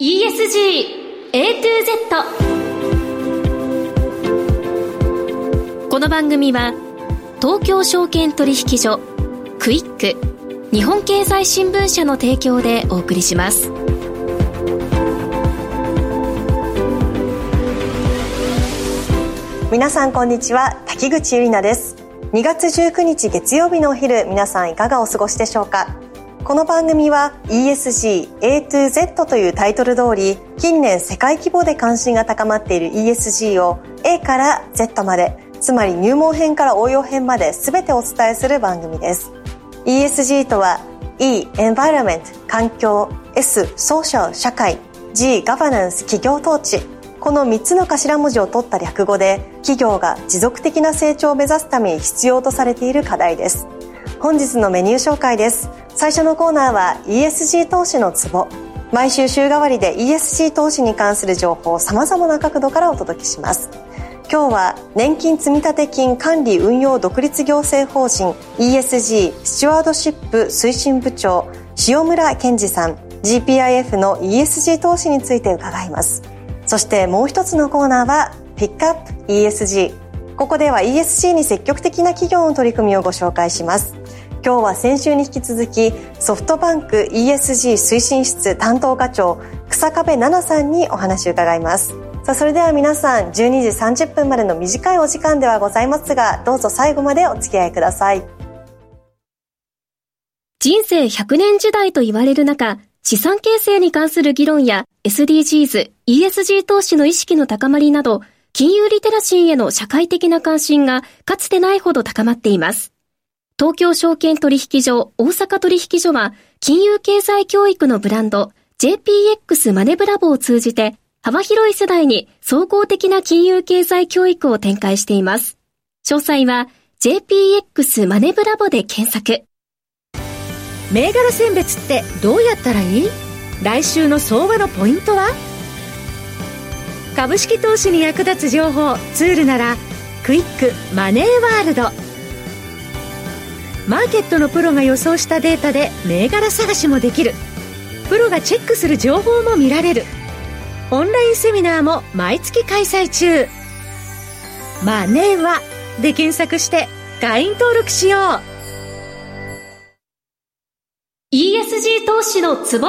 ESG A to Z この番組は東京証券取引所クイック日本経済新聞社の提供でお送りします。皆さんこんにちは滝口ゆり奈です。2月19日月曜日のお昼皆さんいかがお過ごしでしょうか？この番組は ESG A to Z というタイトル通り近年世界規模で関心が高まっている ESG を A から Z までつまり入門編から応用編まで全てお伝えする番組です。ESG とは E Environment 環境 S Social 社会 G Governance 企業統治。この3つの頭文字を取った略語で企業が持続的な成長を目指すために必要とされている課題です。本日のメニュー紹介です。最初のコーナーは ESG 投資のツボ。毎週週替わりで ESG 投資に関する情報をさまざまな角度からお届けします。今日は年金積立金管理運用独立行政法人 ESG スチュワードシップ推進部長塩村健二さん GPIF の ESG 投資について伺います。そしてもう一つのコーナーはピックアップ ESG ここでは ESG に積極的な企業の取り組みをご紹介します。今日は先週に引き続きソフトバンク ESG 推進室担当課長草壁奈々さんにお話を伺いますさあそれでは皆さん12時30分までの短いお時間ではございますがどうぞ最後までお付き合いください人生100年時代と言われる中資産形成に関する議論や SDGs、ESG 投資の意識の高まりなど金融リテラシーへの社会的な関心がかつてないほど高まっています。東京証券取引所大阪取引所は金融経済教育のブランド JPX マネブラボを通じて幅広い世代に総合的な金融経済教育を展開しています。詳細は JPX マネブラボで検索。銘柄選別ってどうやったらいい？来週の相場のポイントは？株式投資に役立つ情報ツールならクイックマネーワールドマーケットのプロが予想したデータで銘柄探しもできる。プロがチェックする情報も見られる。オンラインセミナーも毎月開催中。マネーはで検索して会員登録しよう。ESG 投資のツボ。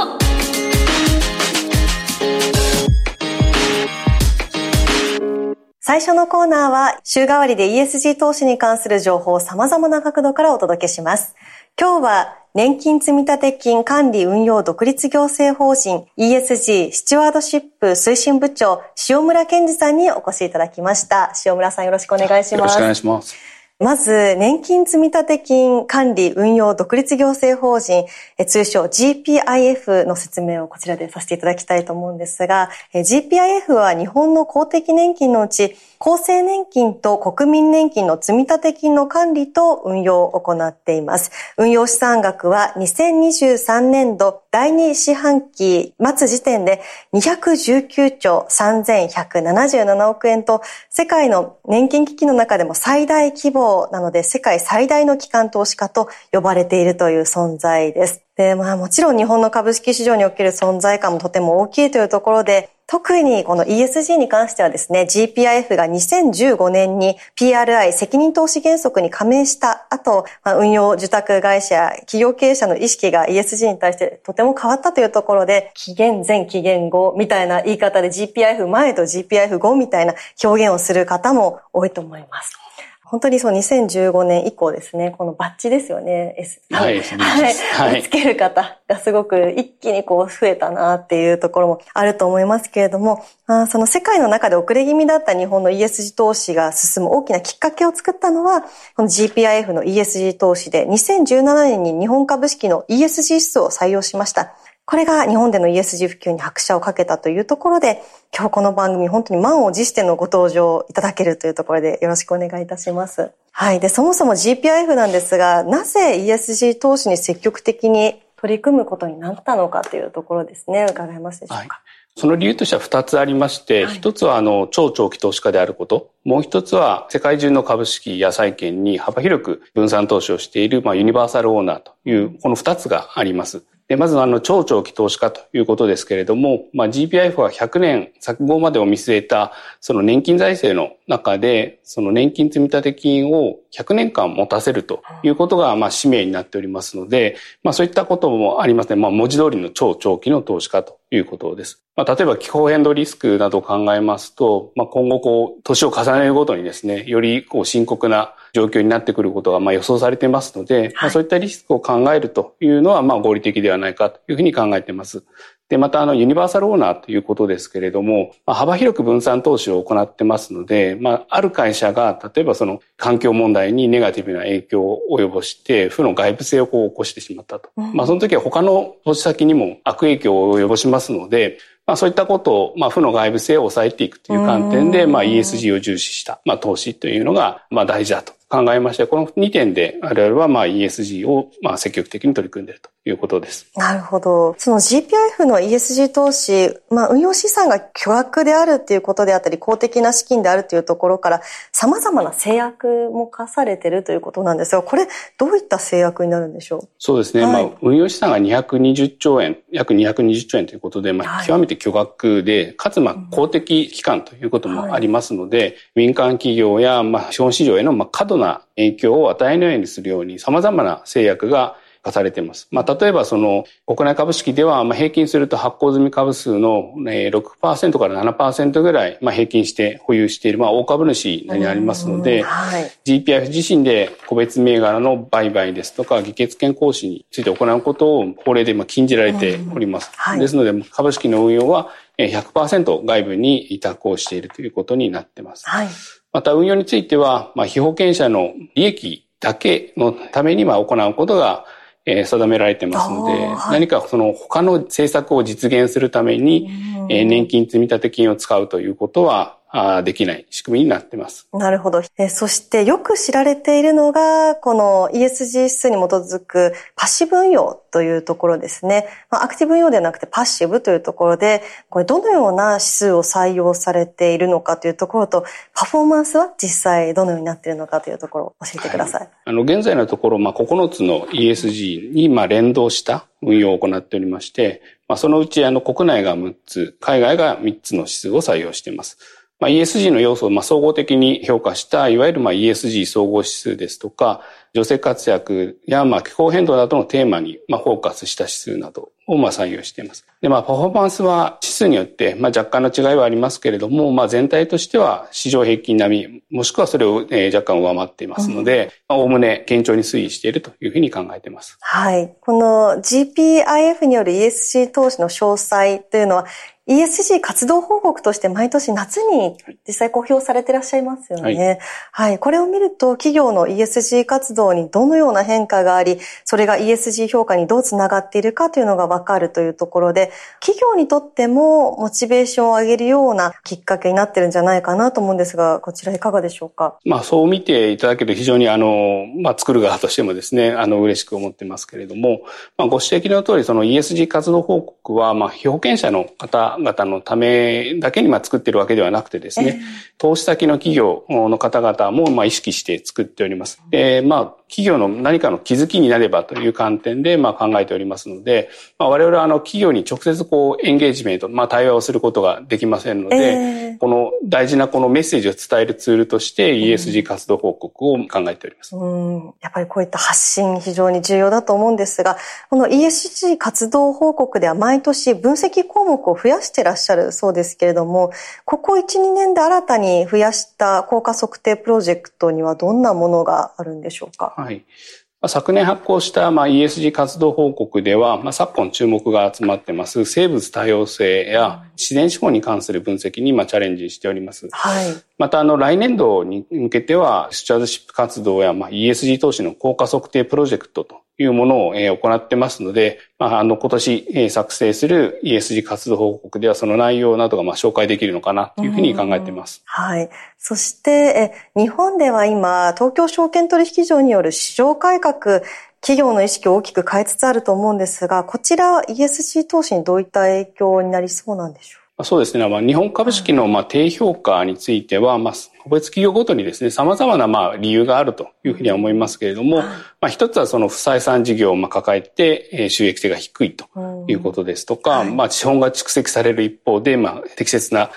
最初のコーナーは週替わりで ESG 投資に関する情報を様々な角度からお届けします。今日は年金積立金管理運用独立行政法人 ESG スチュワードシップ推進部長塩村健二さんにお越しいただきました。塩村さんよろしくお願いします。よろしくお願いします。まず、年金積立金管理運用独立行政法人、通称 GPIF の説明をこちらでさせていただきたいと思うんですが、GPIF は日本の公的年金のうち、厚生年金と国民年金の積立金の管理と運用を行っています。運用資産額は2023年度第2四半期末時点で219兆3177億円と世界の年金基金の中でも最大規模なので世界最大の機関投資家と呼ばれているという存在です。で、まあもちろん日本の株式市場における存在感もとても大きいというところで、特にこの ESG に関してはですね、GPIF が2015年に PRI 責任投資原則に加盟した後、運用受託会社、企業経営者の意識が ESG に対してとても変わったというところで、期限前、期限後みたいな言い方で GPIF 前と GPIF 後みたいな表現をする方も多いと思います。本当にそう2015年以降ですね、このバッジですよね、S。はい、はい。つける方がすごく一気にこう増えたなっていうところもあると思いますけれども、あその世界の中で遅れ気味だった日本の ESG 投資が進む大きなきっかけを作ったのは、この GPIF の ESG 投資で2017年に日本株式の ESG 指数を採用しました。これが日本での ESG 普及に拍車をかけたというところで、今日この番組本当に満を持してのご登場いただけるというところでよろしくお願いいたします。はい。で、そもそも GPIF なんですが、なぜ ESG 投資に積極的に取り組むことになったのかというところですね。伺えますでしょうか？はいその理由としては2つありまして、一、はい、つはあの超長期投資家であること、もう一つは世界中の株式や債券に幅広く分散投資をしている、まあ、ユニバーサルオーナーという、この2つがあります。でまずあの超長期投資家ということですけれども、まあ、GPIF は100年先後までを見据えたその年金財政の中でその年金積立金を100年間持たせるということがまあ使命になっておりますので、まあ、そういったこともありますね、まあ、文字通りの超長期の投資家ということです。まあ、例えば気候変動リスクなどを考えますと、まあ、今後こう年を重ねるごとにですねよりこう深刻な状況になってくることがまあ予想されていますので、はい、まあ、そういったリスクを考えるというのはまあ合理的ではないかというふうに考えています。で、また、あの、ユニバーサルオーナーということですけれども、まあ、幅広く分散投資を行ってますので、まあ、ある会社が、例えばその、環境問題にネガティブな影響を及ぼして、負の外部性をこう起こしてしまったと。うん、まあ、その時は他の投資先にも悪影響を及ぼしますので、まあ、そういったことを、まあ、負の外部性を抑えていくという観点で、まあ、ESG を重視した、まあ、投資というのが、まあ、大事だと考えまして、この2点で我々はまあ ESG をまあ積極的に取り組んでいるということです。なるほど。その GPIF の ESG 投資、まあ運用資産が巨額であるっていうことであったり、公的な資金であるというところから、様々な制約も課されているということなんですが、これどういった制約になるんでしょう？そうですね。はい、まあ運用資産が220兆円、約220兆円ということで、まあ極めて巨額で、かつまあ公的機関ということもありますので、はい、民間企業やまあ資本市場へのまあ過度な影響を与えないようにするように様々な制約が課されています。まあ、例えばその国内株式では、まあ、平均すると発行済み株数の6%から7%ぐらい、まあ、平均して保有している、まあ、大株主になりますので、はい、GPIF 自身で個別銘柄の売買ですとか、議決権行使について行うことを法令で禁じられております。はい、ですので、株式の運用は100%外部に委託をしているということになっています。はいまた運用については、まあ、被保険者の利益だけのためには行うことが、えー、定められてますので、はい、何かその他の政策を実現するために、えー、年金積立金を使うということは、できない仕組みになってます。なるほど。えそしてよく知られているのが、この ESG 指数に基づくパッシブ運用というところですね。まあ、アクティブ運用ではなくてパッシブというところで、これどのような指数を採用されているのかというところと、パフォーマンスは実際どのようになっているのかというところを教えてください。はい、あの、現在のところ、まあ、9つの ESG にまあ連動した運用を行っておりまして、まあ、そのうちあの国内が6つ、海外が3つの指数を採用しています。まあ、ESG の要素をまあ総合的に評価した、いわゆるまあ ESG 総合指数ですとか、女性活躍やまあ気候変動などのテーマにまあフォーカスした指数などをまあ採用しています。で、まあパフォーマンスは指数によってまあ若干の違いはありますけれども、まあ全体としては市場平均並み、もしくはそれを若干上回っていますので、おおむね堅調に推移しているというふうに考えています。はい。この GPIF による ESG 投資の詳細というのは、ESG 活動報告として毎年夏に実際公表されていらっしゃいますよね。はい、はい。これを見ると企業の ESG 活動にどのような変化があり、それが ESG 評価にどうつながっているかというのがわかるというところで、企業にとってもモチベーションを上げるようなきっかけになってるんじゃないかなと思うんですが、こちらいかがでしょうか？まあそう見ていただけると非常にあの、まあ作る側としてもですね、あの嬉しく思ってますけれども、まあご指摘の通りその ESG 活動報告は、まあ被保険者の方方のためだけにまあ作ってるわけではなくてですね、投資先の企業の方々もまあ意識して作っております。で、まあ企業の何かの気づきになればという観点でまあ考えておりますので、まあ、我々はあの企業に直接こうエンゲージメント、まあ、対話をすることができませんので、えー、この大事なこのメッセージを伝えるツールとして ESG 活動報告を考えております。うん、やっぱりこういった発信非常に重要だと思うんですが、この ESG 活動報告では毎年分析項目を増やしてらっしゃるそうですけれども、ここ1、2年で新たに増やした効果測定プロジェクトにはどんなものがあるんでしょうか？はい。昨年発行した ESG 活動報告では、昨今注目が集まってます生物多様性や自然資本に関する分析にまあチャレンジしております。はい、またあの来年度に向けてはスチュアードシップ活動やまあ ESG 投資の効果測定プロジェクトというものを行ってますので、まあ、あの今年作成する ESG 活動報告ではその内容などがまあ紹介できるのかなというふうに考えています。はい。そして日本では今東京証券取引所による市場改革企業の意識を大きく変えつつあると思うんですが、こちら ESG 投資にどういった影響になりそうなんでしょう？そうですね。まあ、日本株式のまあ低評価については、まあ、個別企業ごとにですね、様々なまあ理由があるというふうには思いますけれども、まあ一つはその不採算事業をまあ抱えて収益性が低いということですとか、まあ資本が蓄積される一方で、まあ適切な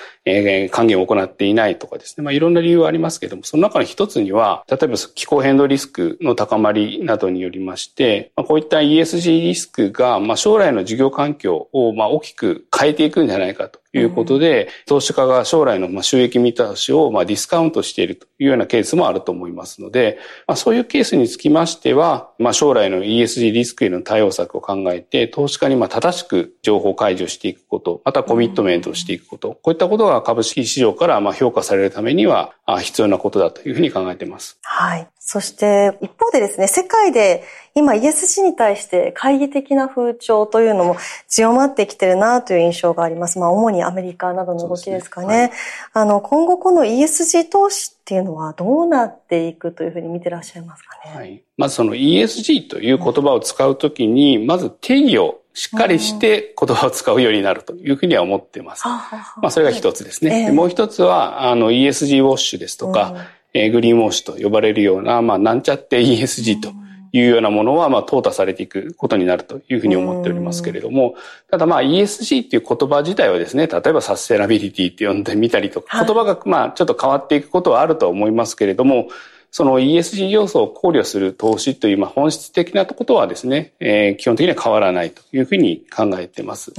還元を行っていないとかですね、まあいろんな理由はありますけれども、その中の一つには、例えば気候変動リスクの高まりなどによりまして、まあ、こういった ESG リスクがまあ将来の事業環境をまあ大きく変えていくんじゃないかということで、うん、投資家が将来の収益見通しをまあディスカウントしているというようなケースもあると思いますので、まあ、そういうケースにつきましては、まあ、将来の ESG リスクへの対応策を考えて、投資家にまあ正しく情報解除していくこと、またコミットメントをしていくこと、こういったことが株式市場からまあ評価されるためには必要なことだというふうに考えています。はい。そして一方でですね、世界で今 ESG に対して懐疑的な風潮というのも強まってきてるなという印象があります。まあ主にアメリカなどの動きですかね。ねはい、あの、今後この ESG 投資っていうのはどうなっていくというふうに見てらっしゃいますかね？はい。まずその ESG という言葉を使うときに、まず定義をしっかりして言葉を使うようになるというふうには思っています。まあそれが一つですね。もう一つは、あの ESG ウォッシュですとか、えグリーンウォッシュと呼ばれるような、まあ、なんちゃって ESG というようなものは、まあ、淘汰されていくことになるというふうに思っておりますけれども、ただまあ ESG っていう言葉自体はですね、例えばサステナビリティって呼んでみたりとか、言葉がまあちょっと変わっていくことはあると思いますけれども、その ESG 要素を考慮する投資という、まあ、本質的なことはですね、えー、基本的には変わらないというふうに考えています。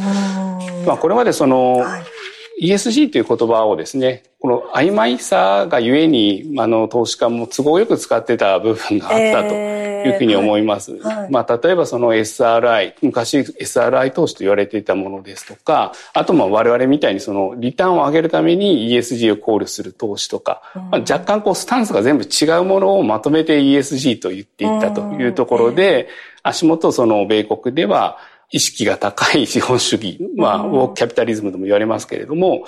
まあ、これまでその、はい ESG という言葉をですね、この曖昧さがゆえに、あの、投資家も都合よく使ってた部分があったというふうに思います。えーはい、まあ、例えばその SRI、昔 SRI 投資と言われていたものですとか、あとまあ我々みたいにそのリターンを上げるために ESG を考慮する投資とか、うん、まあ、若干こうスタンスが全部違うものをまとめて ESG と言っていったというところで、足元その米国では、意識が高い資本主義、まあ、ウォークキャピタリズムとも言われますけれども、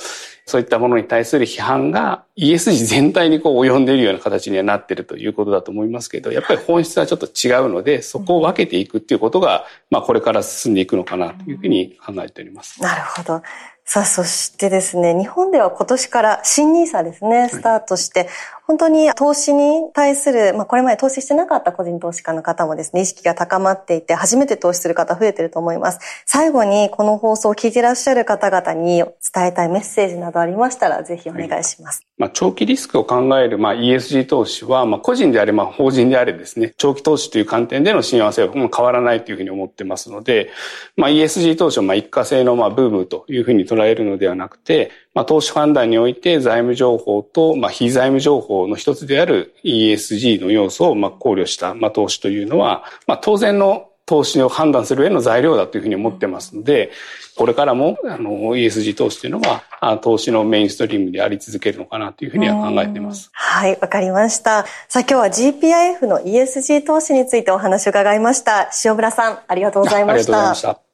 そういったものに対する批判が ESG 全体にこう及んでいるような形にはなっているということだと思いますけど、やっぱり本質はちょっと違うので、そこを分けていくっていうことが、まあ、これから進んでいくのかなというふうに考えております。なるほど。さあ、そしてですね、日本では今年から新 NISA ですね、スタートして、本当に投資に対する、まあこれまで投資してなかった個人投資家の方もですね、意識が高まっていて、初めて投資する方増えてると思います。最後にこの放送を聞いていらっしゃる方々に伝えたいメッセージなどありましたら、ぜひお願いします。はい、まあ長期リスクを考える、まあ ESG 投資は、まあ個人であれ、まあ法人であれですね、長期投資という観点での親和性は変わらないというふうに思ってますので、まあ ESG 投資をまあ一過性のまあブームというふうに捉えるのではなくて、まあ、投資判断において財務情報と、まあ、非財務情報の一つである ESG の要素を、まあ、考慮した、まあ、投資というのは、まあ、当然の投資を判断する上の材料だというふうに思ってますので、これからも、あの、ESG 投資というのは、投資のメインストリームであり続けるのかなというふうには考えています。はい、わかりました。さあ、今日は GPIF の ESG 投資についてお話を伺いました。塩村さん、ありがとうございました。ありがとうございました。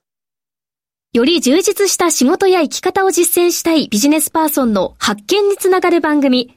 より充実した仕事や生き方を実践したいビジネスパーソンの発見につながる番組、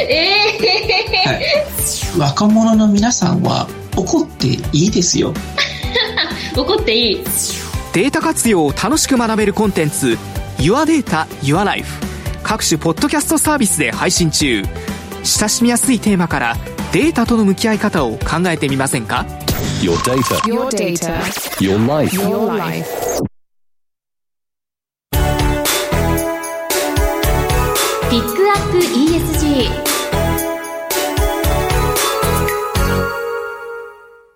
ええー、はい、若者の皆さんは怒っていいですよ 怒っていいデータ活用を楽しく学べるコンテンツ Your Data Your Life 各種ポッドキャストサービスで配信中親しみやすいテーマからデータとの向き合い方を考えてみませんか？Your data. Your data. Your life. Your life. ピックアップ ESG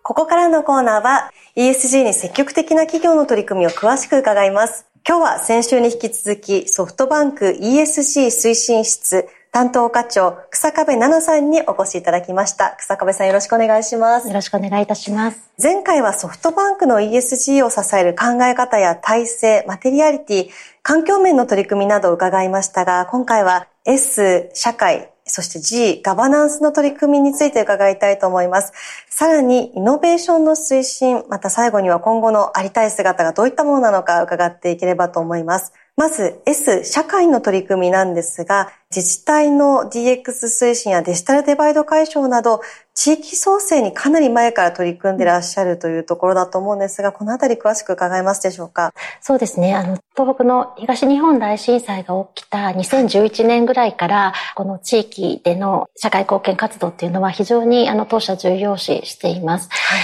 ここからのコーナーは ESG に積極的な企業の取り組みを詳しく伺います。今日は先週に引き続きソフトバンク ESG 推進室担当課長、草壁奈々さんにお越しいただきました。草壁さんよろしくお願いします。よろしくお願いいたします。前回はソフトバンクの ESG を支える考え方や体制、マテリアリティ、環境面の取り組みなどを伺いましたが、今回は S、社会、そして G、ガバナンスの取り組みについて伺いたいと思います。さらに、イノベーションの推進、また最後には今後のありたい姿がどういったものなのか伺っていければと思います。まず S、社会の取り組みなんですが、自治体の DX 推進やデジタルデバイド解消など、地域創生にかなり前から取り組んでいらっしゃるというところだと思うんですが、このあたり詳しく伺えますでしょうか？そうですね。あの、東北の東日本大震災が起きた2011年ぐらいから、この地域での社会貢献活動っていうのは非常にあの当社重要視しています。はい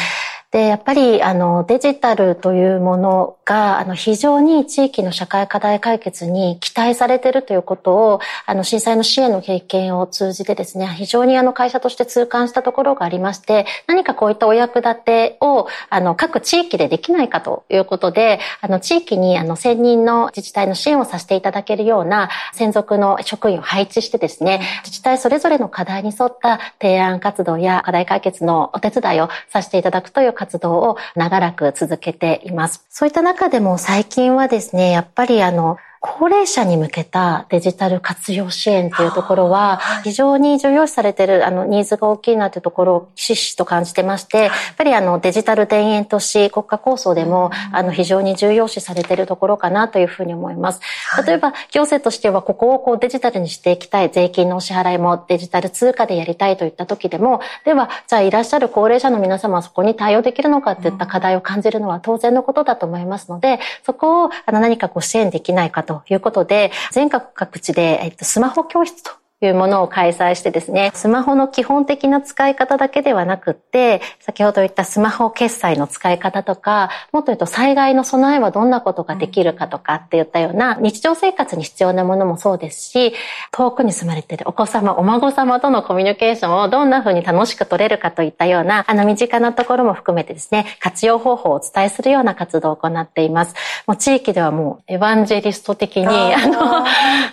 で、やっぱり、あの、デジタルというものが、あの、非常に地域の社会課題解決に期待されているということを、あの、震災の支援の経験を通じてですね、非常にあの、会社として痛感したところがありまして、何かこういったお役立てを、あの、各地域でできないかということで、あの、地域に、あの、専任の自治体の支援をさせていただけるような、専属の職員を配置してですね、自治体それぞれの課題に沿った提案活動や課題解決のお手伝いをさせていただくという活動を長らく続けています。そういった中でも最近はですね、やっぱりあの、高齢者に向けたデジタル活用支援というところは、非常に重要視されている、あの、ニーズが大きいなというところをひしひしと感じてまして、やっぱりあの、デジタル田園都市国家構想でも、あの、非常に重要視されているところかなというふうに思います。例えば、行政としては、ここをこうデジタルにしていきたい、税金のお支払いもデジタル通貨でやりたいといった時でも、では、じゃあいらっしゃる高齢者の皆様はそこに対応できるのかといった課題を感じるのは当然のことだと思いますので、そこをあの何かこう支援できないかとということで、全国各地で、えっと、スマホ教室というものを開催してですね、スマホの基本的な使い方だけではなくって、先ほど言ったスマホ決済の使い方とか、もっと言うと災害の備えはどんなことができるかとかっていったような日常生活に必要なものもそうですし、遠くに住まれているお子様、お孫様とのコミュニケーションをどんな風に楽しく取れるかといったような、あの身近なところも含めてですね、活用方法をお伝えするような活動を行っています。もう地域ではもうエヴァンジェリスト的に、あの、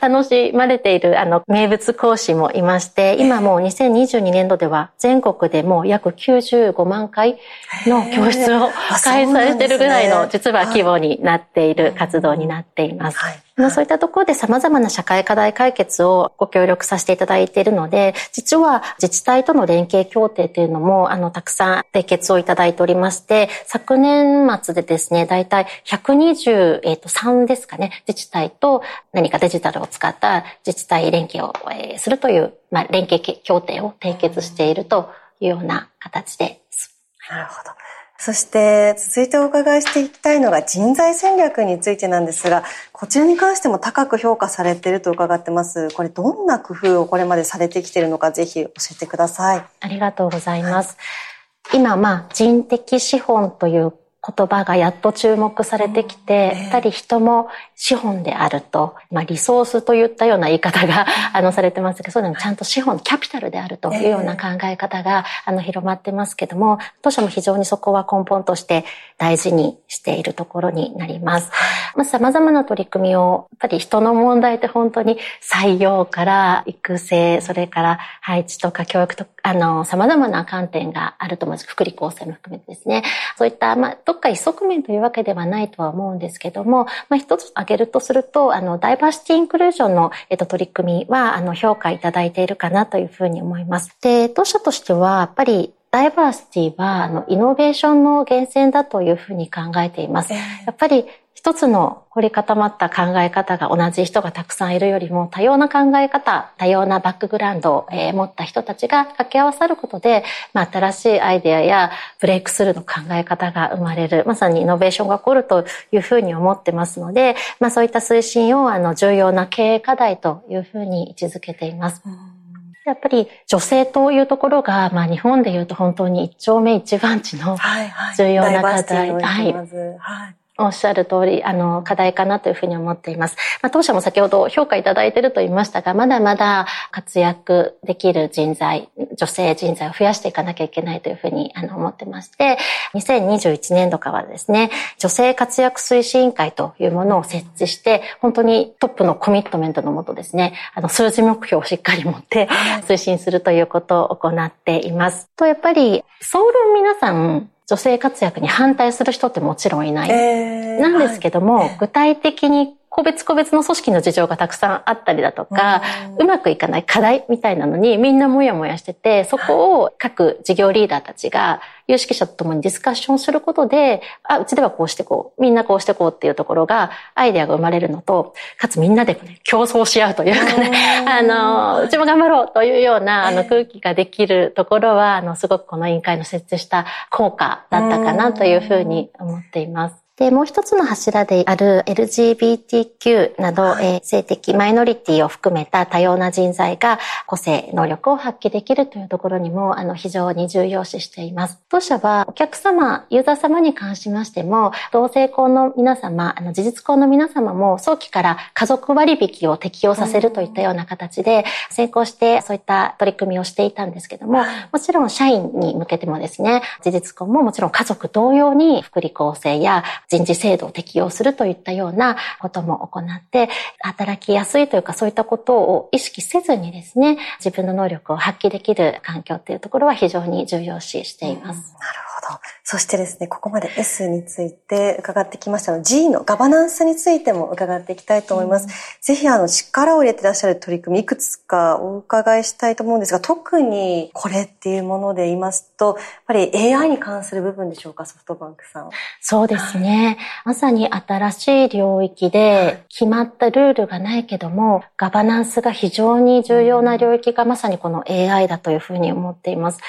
楽しまれているあの名物講師もいまして、今もう2022年度では全国でも約95万回の教室を開催しているぐらいの実は規模になっている活動になっています。はいそういったところで様々な社会課題解決をご協力させていただいているので、実は自治体との連携協定というのも、あの、たくさん締結をいただいておりまして、昨年末でですね、だいたい123ですかね、自治体と何かデジタルを使った自治体連携をするという、まあ、連携協定を締結しているというような形です。なるほど。そして続いてお伺いしていきたいのが人材戦略についてなんですが、こちらに関しても高く評価されていると伺ってます。これどんな工夫をこれまでされてきているのかぜひ教えてください。ありがとうございます。はい、今、まあ、人的資本という言葉がやっと注目されてきて、やっぱり人も資本であると、まあリソースといったような言い方が、あの、されてますけど、そういうのちゃんと資本、キャピタルであるというような考え方が、あの、広まってますけども、当社も非常にそこは根本として大事にしているところになります。まあ、様々な取り組みを、やっぱり人の問題って本当に採用から育成、それから配置とか教育とか、あの、様々な観点があると思います。福利厚生も含めてですね。そういった、まあ、どっか一側面というわけではないとは思うんですけども、まあ、一つ挙げるとすると、あの、ダイバーシティインクルージョンの、えっと、取り組みは、あの、評価いただいているかなというふうに思います。で、当社としては、やっぱり、ダイバーシティは、あの、イノベーションの源泉だというふうに考えています。やっぱり、一つの凝り固まった考え方が同じ人がたくさんいるよりも多様な考え方、多様なバックグラウンドを、え持った人たちが掛け合わさることで、まあ、新しいアイデアやブレイクスルーの考え方が生まれる、まさにイノベーションが起こるというふうに思ってますので、まあ、そういった推進をあの重要な経営課題というふうに位置づけています。やっぱり女性というところが、まあ日本で言うと本当に一丁目一番地の重要な課題。はい、はい。はいおっしゃる通り、あの、課題かなというふうに思っています。まあ、当社も先ほど評価いただいていると言いましたが、まだまだ活躍できる人材、女性人材を増やしていかなきゃいけないというふうにあの思ってまして、2021年度からですね、女性活躍推進委員会というものを設置して、本当にトップのコミットメントのもとですね、あの、数字目標をしっかり持って推進するということを行っています。と、やっぱり、総論皆さん、女性活躍に反対する人ってもちろんいない。えー、なんですけども、はい、具体的に個別個別の組織の事情がたくさんあったりだとか、うまくいかない課題みたいなのにみんなもやもやしてて、そこを各事業リーダーたちが有識者と共にディスカッションすることで、あ、うちではこうしてこう、みんなこうしてこうっていうところが、アイデアが生まれるのと、かつみんなで、ね、競争し合うというかね、あの、うちも頑張ろうというようなあの空気ができるところは、あの、すごくこの委員会の設置した効果だったかなというふうに思っています。で、もう一つの柱である LGBTQ など、はい、えー、性的マイノリティを含めた多様な人材が個性、能力を発揮できるというところにも、あの、非常に重要視しています。当社はお客様、ユーザー様に関しましても、同性婚の皆様、あの、事実婚の皆様も早期から家族割引を適用させるといったような形で、成功してそういった取り組みをしていたんですけども、もちろん社員に向けてもですね、事実婚ももちろん家族同様に福利厚生や人事制度を適用するといったようなことも行って、働きやすいというかそういったことを意識せずにですね、自分の能力を発揮できる環境っていうところは非常に重要視しています。うん、なるほど。そしてですね、ここまで S について伺ってきましたの G のガバナンスについても伺っていきたいと思います。うん、ぜひあの力を入れていらっしゃる取り組みいくつかお伺いしたいと思うんですが、特にこれっていうもので言いますと、やっぱり AI に関する部分でしょうか、ソフトバンクさん。そうですね。まさに新しい領域で決まったルールがないけども、ガバナンスが非常に重要な領域がまさにこの AI だというふうに思っています。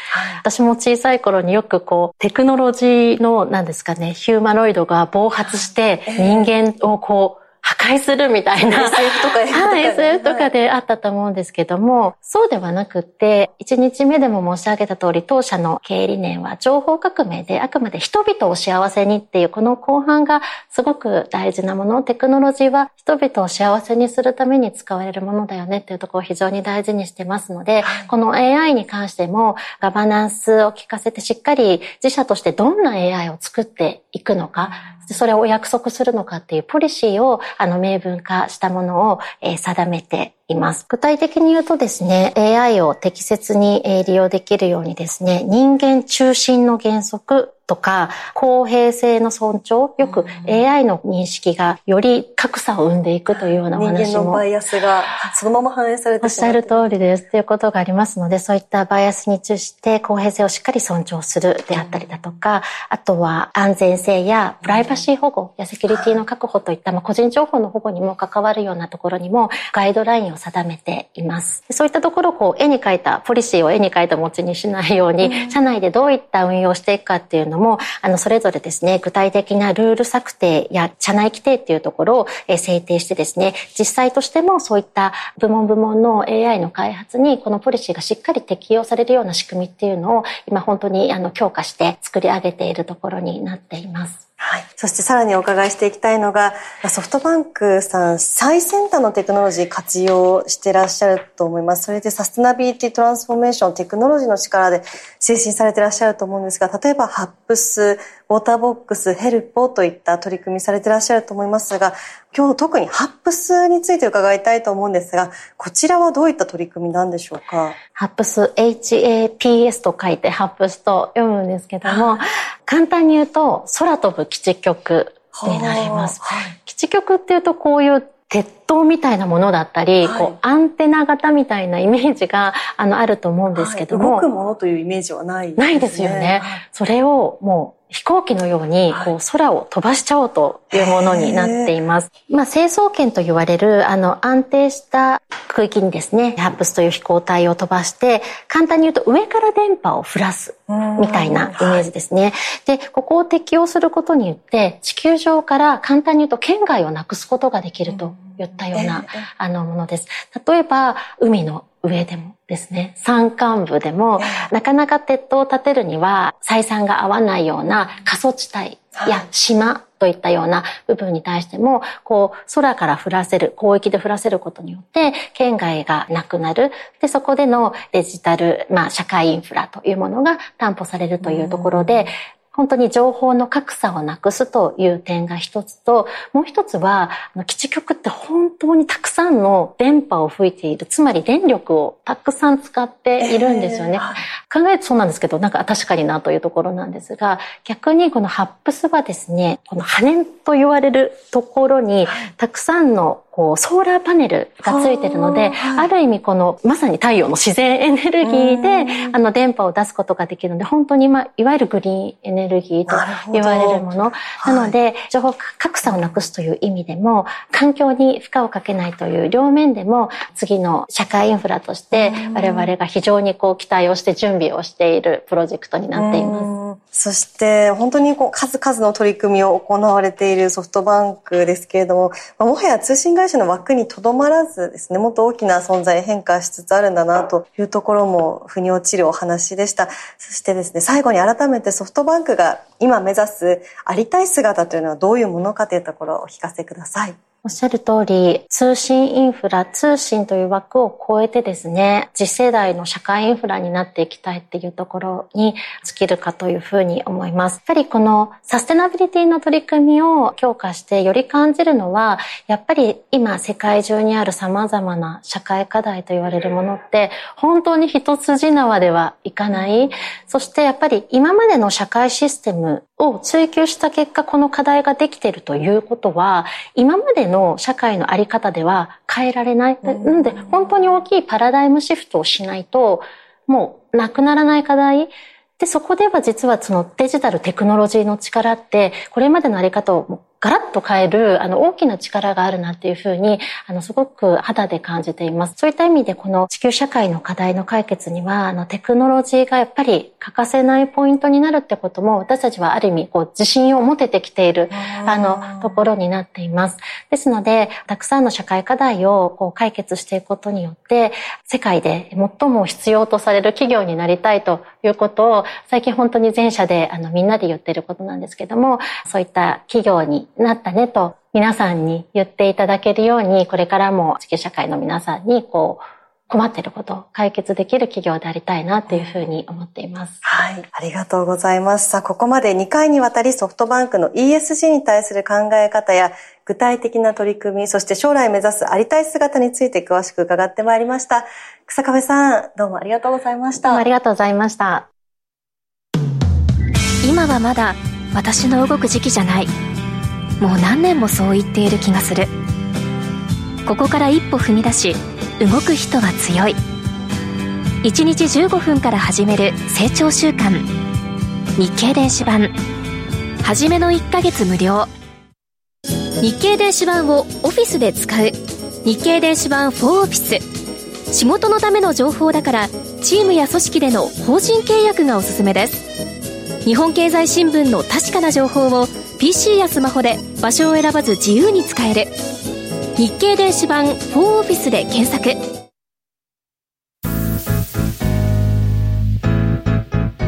私も小さい頃によくこう、テクノロジーの、何ですかね、ヒューマノイドが暴発して人間をこう、破壊するみたいな。SF とかか、はい、SF とかであったと思うんですけども、そうではなくって、1日目でも申し上げた通り、当社の経営理念は情報革命であくまで人々を幸せにっていう、この後半がすごく大事なもの。テクノロジーは人々を幸せにするために使われるものだよねっていうところを非常に大事にしてますので、この AI に関してもガバナンスを聞かせてしっかり自社としてどんな AI を作っていくのか、それをお約束するのかっていうポリシーをあの明文化したものを、え、定めています。具体的に言うとですね、AI を適切に利用できるようにですね、人間中心の原則とか、公平性の尊重、よく AI の認識がより格差を生んでいくというようなお話も。人間のバイアスがそのまま反映されておっしゃる通りです。ということがありますので、そういったバイアスに中して公平性をしっかり尊重するであったりだとか、あとは安全性やプライバシー保護やセキュリティの確保といった、まあ、個人情報の保護にも関わるようなところにもガイドラインを定めています。そういったところをこう絵に描いた、ポリシーを絵に描いた餅にしないように、うん、社内でどういった運用をしていくかっていうのも、あの、それぞれですね、具体的なルール策定や社内規定っていうところを、制定してですね、実際としてもそういった部門部門の AI の開発にこのポリシーがしっかり適用されるような仕組みっていうのを今本当にあの強化して作り上げているところになっています。はい。そしてさらにお伺いしていきたいのが、ソフトバンクさん、最先端のテクノロジー活用してらっしゃると思います。それでサステナビリティトランスフォーメーション、テクノロジーの力で推進されてらっしゃると思うんですが、例えばハップス、ウォーターボックス、ヘルポといった取り組みされてらっしゃると思いますが、今日特にハップスについて伺いたいと思うんですが、こちらはどういった取り組みなんでしょうか？ハップス、HAPS と書いてハップスと読むんですけども、簡単に言うと、空飛ぶ基地局になります。基地局っていうとこういう鉄塔みたいなものだったり、はい、こうアンテナ型みたいなイメージがあのあると思うんですけども、はい、動くものというイメージはないね。ないですよね。それをもう飛行機のようにこう空を飛ばしちゃおうというものになっています。まあ、成層圏と言われるあの安定した区域にですね、ハップスという飛行体を飛ばして、簡単に言うと上から電波を降らすみたいなイメージですね。で、ここを適用することによって、地球上から簡単に言うと県外をなくすことができるといったようなあのものです。例えば、海の上でもですね、山間部でも、なかなか鉄塔を建てるには採算が合わないような過疎地帯や島といったような部分に対しても、こう、空から降らせる、広域で降らせることによって、県外がなくなる。で、そこでのデジタル、まあ、社会インフラというものが担保されるというところで、本当に情報の格差をなくすという点が一つと、もう一つは、基地局って本当にたくさんの電波を吹いている、つまり電力をたくさん使っているんですよね。えー、考えるとそうなんですけど、なんか確かになというところなんですが、逆にこのハップスはですね、この羽根と言われるところに、たくさんのこう、ソーラーパネルがついてるので、ある意味この、まさに太陽の自然エネルギーで、あの、電波を出すことができるので、本当に、まあ、いわゆるグリーンエネルギーと言われるもの。なので、情報格差をなくすという意味でも、環境に負荷をかけないという両面でも、次の社会インフラとして、我々が非常にこう、期待をして準備をしているプロジェクトになっています。そして、本当にこう、数々の取り組みを行われているソフトバンクですけれどもま、もはや通信会社の枠にとどまらずですね、もっと大きな存在変化しつつあるんだなというところも腑に落ちるお話でした。そしてですね、最後に改めてソフトバンクが今目指すありたい姿というのはどういうものかというところをお聞かせください。おっしゃる通り、通信インフラ、通信という枠を超えてですね、次世代の社会インフラになっていきたいっていうところに尽きるかというふうに思います。やっぱりこのサステナビリティの取り組みを強化してより感じるのは、やっぱり今世界中にある様々な社会課題と言われるものって、本当に一筋縄ではいかない。そしてやっぱり今までの社会システムを追求した結果、この課題ができているということは、今までの社会のあり方では変えられない。なので、本当に大きいパラダイムシフトをしないと、もうなくならない課題。で、そこでは実はそのデジタルテクノロジーの力って、これまでのあり方をガラッと変える、あの、大きな力があるなっていうふうに、あの、すごく肌で感じています。そういった意味で、この地球社会の課題の解決には、あの、テクノロジーがやっぱり欠かせないポイントになるってことも、私たちはある意味、こう、自信を持ててきている、あの、ところになっています。ですので、たくさんの社会課題を、こう、解決していくことによって、世界で最も必要とされる企業になりたいということを、最近本当に全社で、あの、みんなで言ってることなんですけども、そういった企業になったねと皆さんに言っていただけるように、これからも地球社会の皆さんにこう、困っていることを解決できる企業でありたいなというふうに思っています。はい。ありがとうございます。さあ、ここまで2回にわたりソフトバンクの ESG に対する考え方や具体的な取り組み、そして将来目指すありたい姿について詳しく伺ってまいりました。草壁さん、どうもありがとうございました。どうもありがとうございました。今はまだ私の動く時期じゃない。もう何年もそう言っている気がする。ここから一歩踏み出し動く人は強い。1日15分から始める成長習慣日経電子版。はじめの1ヶ月無料。日経電子版をオフィスで使う。日経電子版4オフィス。仕事のための情報だからチームや組織での法人契約がおすすめです。日本経済新聞の確かな情報を PC やスマホで場所を選ばず自由に使える。日経電子版4オフィスで検索。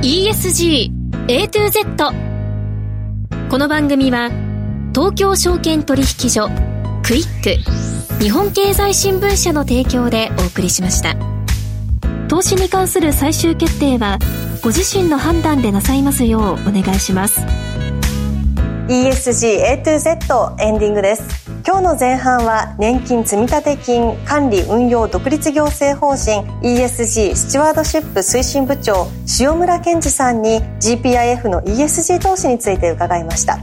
ESG A to Z この番組は東京証券取引所クイック日本経済新聞社の提供でお送りしました。投資に関する最終決定はご自身の判断でなさいますようお願いします。ESG A to Z エンディングです。今日の前半は年金積立金管理運用独立行政法人 ESG スチュワードシップ推進部長塩村健二さんに GPIF の ESG 投資について伺いました。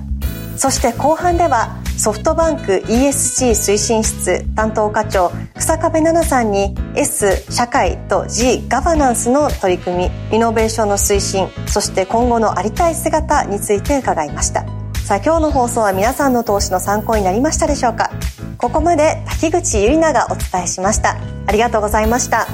そして後半ではソフトバンク ESG 推進室担当課長草壁奈々さんに S 社会と G ガバナンスの取り組みイノベーションの推進そして今後のありたい姿について伺いました。さあ今日の放送は皆さんの投資の参考になりましたでしょうか？ここまで滝口ゆりながお伝えしました。ありがとうございました。